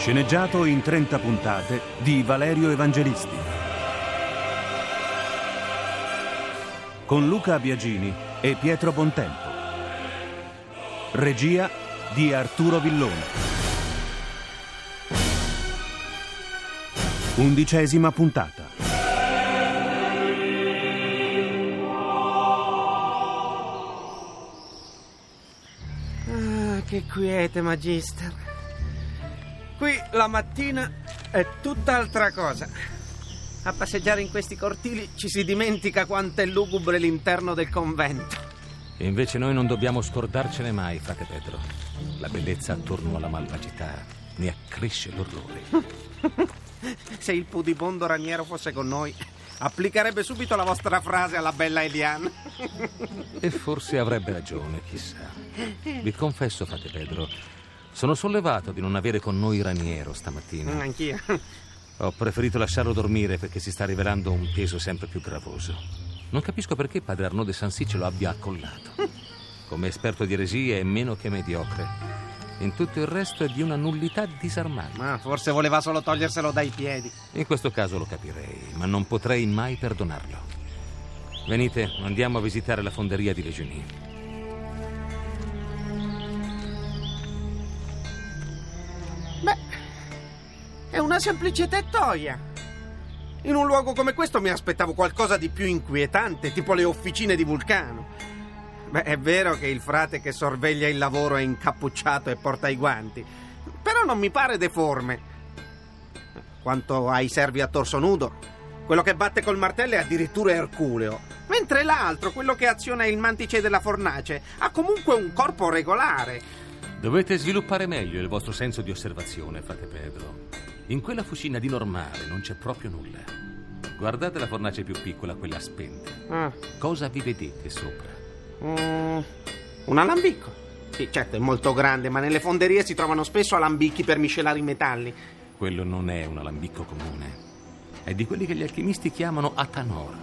Sceneggiato in 30 puntate di Valerio Evangelisti. Con Luca Biagini e Pietro Bontempo. Regia di Arturo Villone. Undicesima puntata. Ah, che quiete, Magister. Qui la mattina è tutt'altra cosa. A passeggiare in questi cortili ci si dimentica quanto è lugubre l'interno del convento. E invece noi non dobbiamo scordarcene mai, frate Pedro. La bellezza attorno alla malvagità ne accresce l'orrore. Se il pudibondo raniero fosse con noi, applicherebbe subito la vostra frase alla bella Eliane. E forse avrebbe ragione, chissà. Vi confesso, frate Pedro, sono sollevato di non avere con noi Raniero stamattina. Anch'io. Ho preferito lasciarlo dormire perché si sta rivelando un peso sempre più gravoso. Non capisco perché padre Arnaud de Sancy ce lo abbia accollato. Come esperto di eresie è meno che mediocre. In tutto il resto è di una nullità disarmante. Ma forse voleva solo toglierselo dai piedi. In questo caso lo capirei, ma non potrei mai perdonarlo. Venite, andiamo a visitare la fonderia di Legionie. Semplice tettoia. In un luogo come questo mi aspettavo qualcosa di più inquietante, tipo le officine di Vulcano. Beh, è vero che il frate che sorveglia il lavoro è incappucciato e porta i guanti, però non mi pare deforme. Quanto ai servi a torso nudo, quello che batte col martello è addirittura erculeo, mentre l'altro, quello che aziona il mantice della fornace, ha comunque un corpo regolare. Dovete sviluppare meglio il vostro senso di osservazione, frate Pedro. In quella fucina di normale non c'è proprio nulla. Guardate la fornace più piccola, quella spenta. Ah, Cosa vi vedete sopra? mm, un alambicco. Sì, certo, è molto grande, ma nelle fonderie si trovano spesso alambicchi per miscelare i metalli. Quello non è un alambicco comune. È di quelli che gli alchimisti chiamano atanor.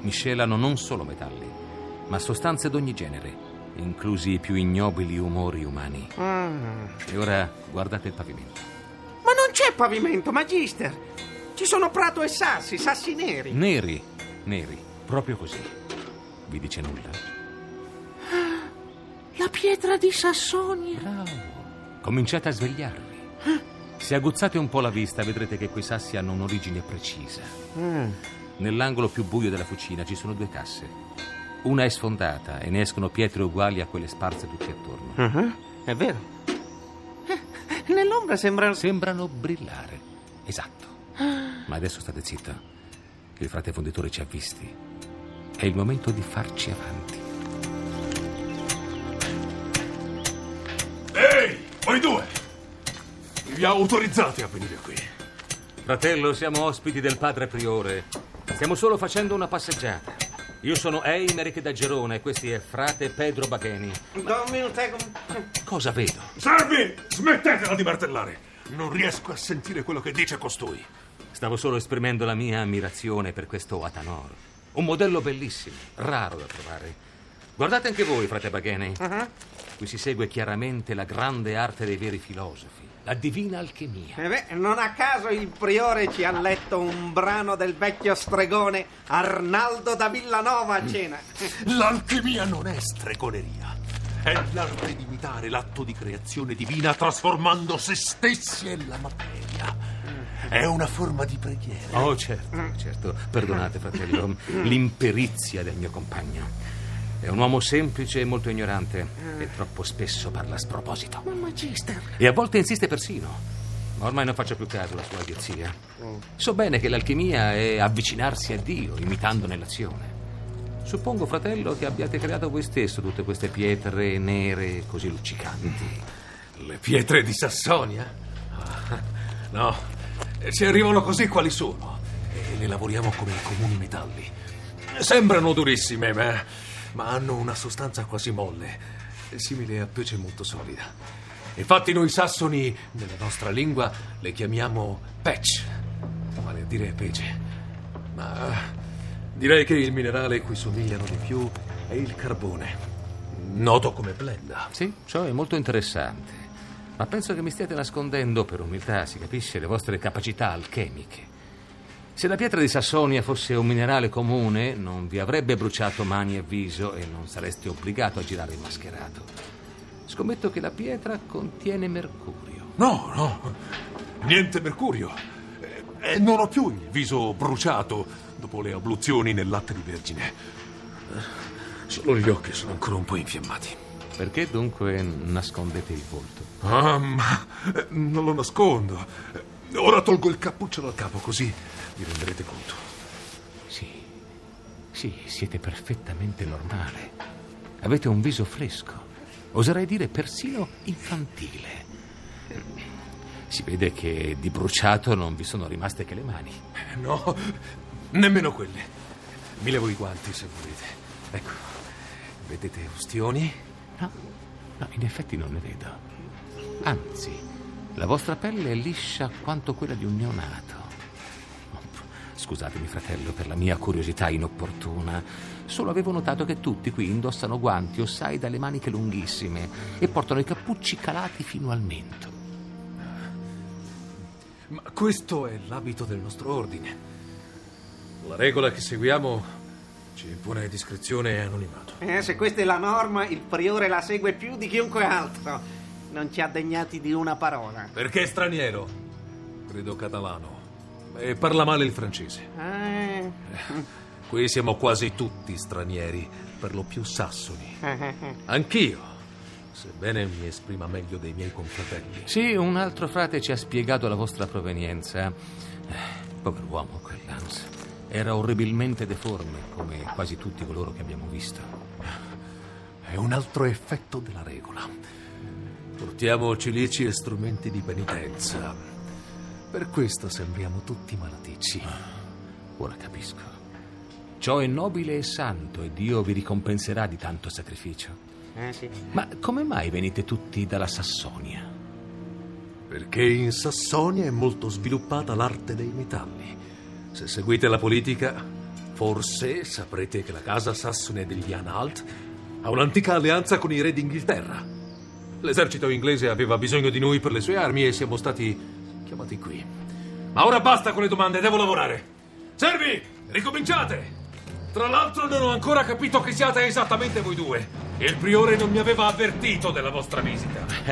Miscelano non solo metalli, ma sostanze d'ogni genere, inclusi i più ignobili umori umani. Ah. E ora guardate il pavimento. Pavimento, Magister. Ci sono prato e sassi, sassi neri. Neri, neri, proprio così. Vi dice nulla? La pietra di Sassonia. Bravo. Cominciate a svegliarvi. Se aguzzate un po' la vista vedrete che quei sassi hanno un'origine precisa. Mm. Nell'angolo più buio della fucina ci sono due casse. Una è sfondata e ne escono pietre uguali a quelle sparse tutte attorno. Ah, È vero. Nell'ombra sembra... Sembrano brillare. Esatto. Ma adesso state zitto. che Il frate fonditore ci ha visti. È il momento di farci avanti. Ehi, voi due! Vi ha autorizzati a venire qui. Fratello, siamo ospiti del padre priore. Stiamo solo facendo una passeggiata. Io sono Eimerick da Gerona e questi è frate Pedro Bagheni. Domino Tegum. Cosa vedo? Servi, smettetela di martellare. Non riesco a sentire quello che dice costui. Stavo solo esprimendo la mia ammirazione per questo Atanor. Un modello bellissimo, raro da trovare. Guardate anche voi, frate Bagheni. Qui si segue chiaramente la grande arte dei veri filosofi, la divina alchimia. Eh beh, non a caso il priore ci ha letto un brano del vecchio stregone Arnaldo da Villanova a cena. L'alchimia non è stregoneria. È l'arte di imitare l'atto di creazione divina trasformando se stessi e la materia. È una forma di preghiera. Oh, certo, certo. Perdonate, fratello, l'imperizia del mio compagno. È un uomo semplice e molto ignorante e troppo spesso parla a sproposito. Ma Magister. E a volte insiste persino. Ma ormai non faccio più caso alla sua idiozia. So bene che l'alchimia è avvicinarsi a Dio, imitandone l'azione. Suppongo, fratello, che abbiate creato voi stesso tutte queste pietre nere così luccicanti. Le pietre di Sassonia? Ah, No, ci arrivano così quali sono e le lavoriamo come i comuni metalli. Sembrano durissime, ma, ma hanno una sostanza quasi molle, simile a pece molto solida. Infatti noi sassoni, nella nostra lingua, le chiamiamo patch, vale a dire pece. Ma direi che il minerale cui somigliano di più è il carbone, noto come blenda. Sì, ciò è molto interessante. Ma penso che mi stiate nascondendo, per umiltà, si capisce, le vostre capacità alchemiche. Se la pietra di Sassonia fosse un minerale comune, non vi avrebbe bruciato mani e viso e non sareste obbligato a girare mascherato. Scommetto che la pietra contiene mercurio. No, no, niente mercurio. E- E non ho più il viso bruciato dopo le abluzioni nel latte di vergine. Solo gli occhi sono ancora un po' infiammati. Perché dunque nascondete il volto? Ah, ma eh, non lo nascondo. Eh, Ora tolgo il cappuccio dal capo, così vi renderete conto. Sì, sì, siete perfettamente normale. Avete un viso fresco, oserei dire persino infantile. Si vede che di bruciato non vi sono rimaste che le mani. Eh, No, nemmeno quelle. Mi levo i guanti se volete. Ecco, vedete ustioni? No, no, in effetti non ne vedo. Anzi, la vostra pelle è liscia quanto quella di un neonato. Scusatemi, fratello, per la mia curiosità inopportuna. Solo avevo notato che tutti qui indossano guanti o sai dalle maniche lunghissime e portano i cappucci calati fino al mento. Ma questo è l'abito del nostro ordine. La regola che seguiamo ci impone discrezione e anonimato. Eh, se questa è la norma, il priore la segue più di chiunque altro. Non ci ha degnati di una parola. Perché è straniero? Credo catalano. E parla male il francese. Eh, Qui siamo quasi tutti stranieri, per lo più sassoni. Anch'io, sebbene mi esprima meglio dei miei confratelli. Sì, un altro frate ci ha spiegato la vostra provenienza. Eh, Pover'uomo, quell'Ans. Era orribilmente deforme, come quasi tutti coloro che abbiamo visto. È un altro effetto della regola. Portiamo cilici e strumenti di penitenza. Per questo sembriamo tutti malaticci. Ora capisco. Ciò è nobile e santo e Dio vi ricompenserà di tanto sacrificio. eh sì. Ma come mai venite tutti dalla Sassonia? Perché in Sassonia è molto sviluppata l'arte dei metalli. Se seguite la politica, forse saprete che la casa sassone degli Anhalt ha un'antica alleanza con i re d'Inghilterra. L'esercito inglese aveva bisogno di noi per le sue armi e siamo stati chiamati qui. Ma ora basta con le domande, devo lavorare. Servi, ricominciate! Tra l'altro non ho ancora capito chi siate esattamente voi due. Il priore non mi aveva avvertito della vostra visita.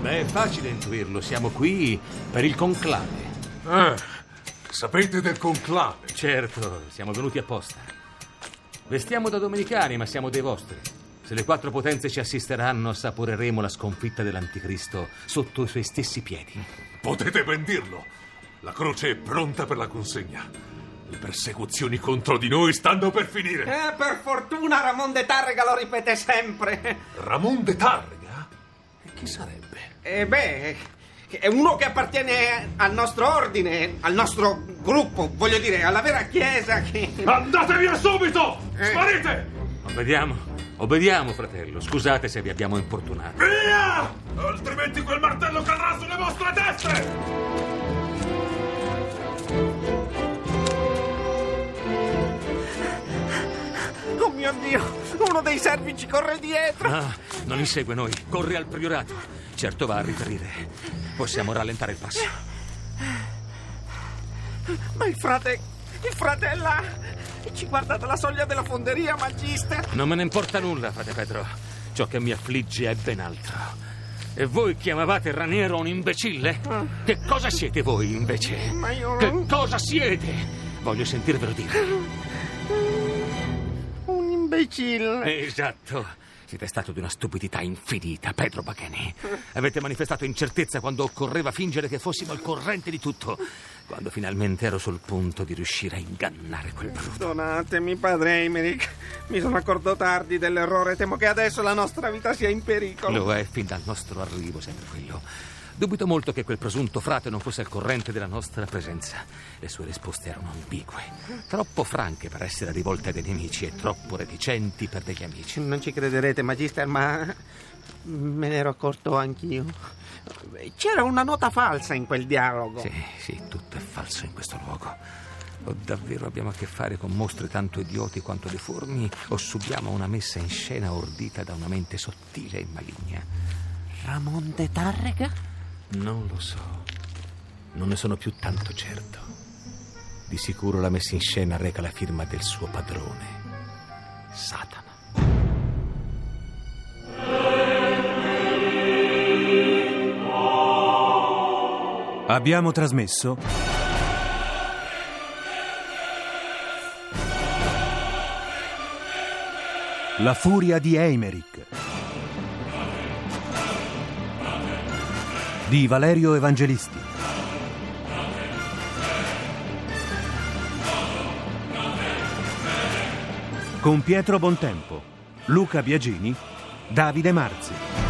Beh, è facile intuirlo. Siamo qui per il conclave. Ah, sapete del conclave? Certo, siamo venuti apposta. Vestiamo da domenicani, ma siamo dei vostri. Se le quattro potenze ci assisteranno, assaporeremo la sconfitta dell'anticristo sotto i suoi stessi piedi. Potete ben dirlo. La croce è pronta per la consegna. Le persecuzioni contro di noi stanno per finire. Eh, per fortuna Ramon de Tarrega lo ripete sempre. Ramon de Targa? E chi sarebbe? E beh, è uno che appartiene al nostro ordine, al nostro gruppo, voglio dire, alla vera chiesa che... Andate via subito! Eh. Sparite! Obbediamo, fratello. Scusate se vi abbiamo importunato. Via! Altrimenti quel martello cadrà sulle vostre teste! Oh mio Dio, uno dei servi ci corre dietro. Ah, non insegue noi. Corre al priorato. Certo va a riferire. Possiamo rallentare il passo. Ma il frate, il frate è là. E ci guarda dalla soglia della fonderia, magister. Non me ne importa nulla, frate Pedro. Ciò che mi affligge è ben altro. E voi chiamavate Raniero un imbecille? Che cosa siete voi, invece? Ma io- Che cosa siete? Voglio sentirvelo dire. Un imbecille. Esatto. Siete stato di una stupidità infinita, Pedro Bacheni. Avete manifestato incertezza quando occorreva fingere che fossimo al corrente di tutto. Quando finalmente ero sul punto di riuscire a ingannare quel brutto. Perdonatemi, padre Emerick. Mi sono accorto tardi dell'errore. Temo che adesso la nostra vita sia in pericolo. Lo è fin dal nostro arrivo, sempre quello. Dubito molto che quel presunto frate non fosse al corrente della nostra presenza. Le sue risposte erano ambigue, troppo franche per essere rivolte dai nemici e troppo reticenti per degli amici. Non ci crederete, Magister, ma me ne ero accorto anch'io. C'era una nota falsa in quel dialogo. Sì, sì, tutto è falso in questo luogo. O davvero abbiamo a che fare con mostri tanto idioti quanto deformi, o subiamo una messa in scena ordita da una mente sottile e maligna? Ramon de Tarrega? Non lo so. Non ne sono più tanto certo. Di sicuro la messa in scena reca la firma del suo padrone, Satana. Abbiamo trasmesso La furia di Eimerick di Valerio Evangelisti. Con Pietro Bontempo, Luca Biagini, Davide Marzi.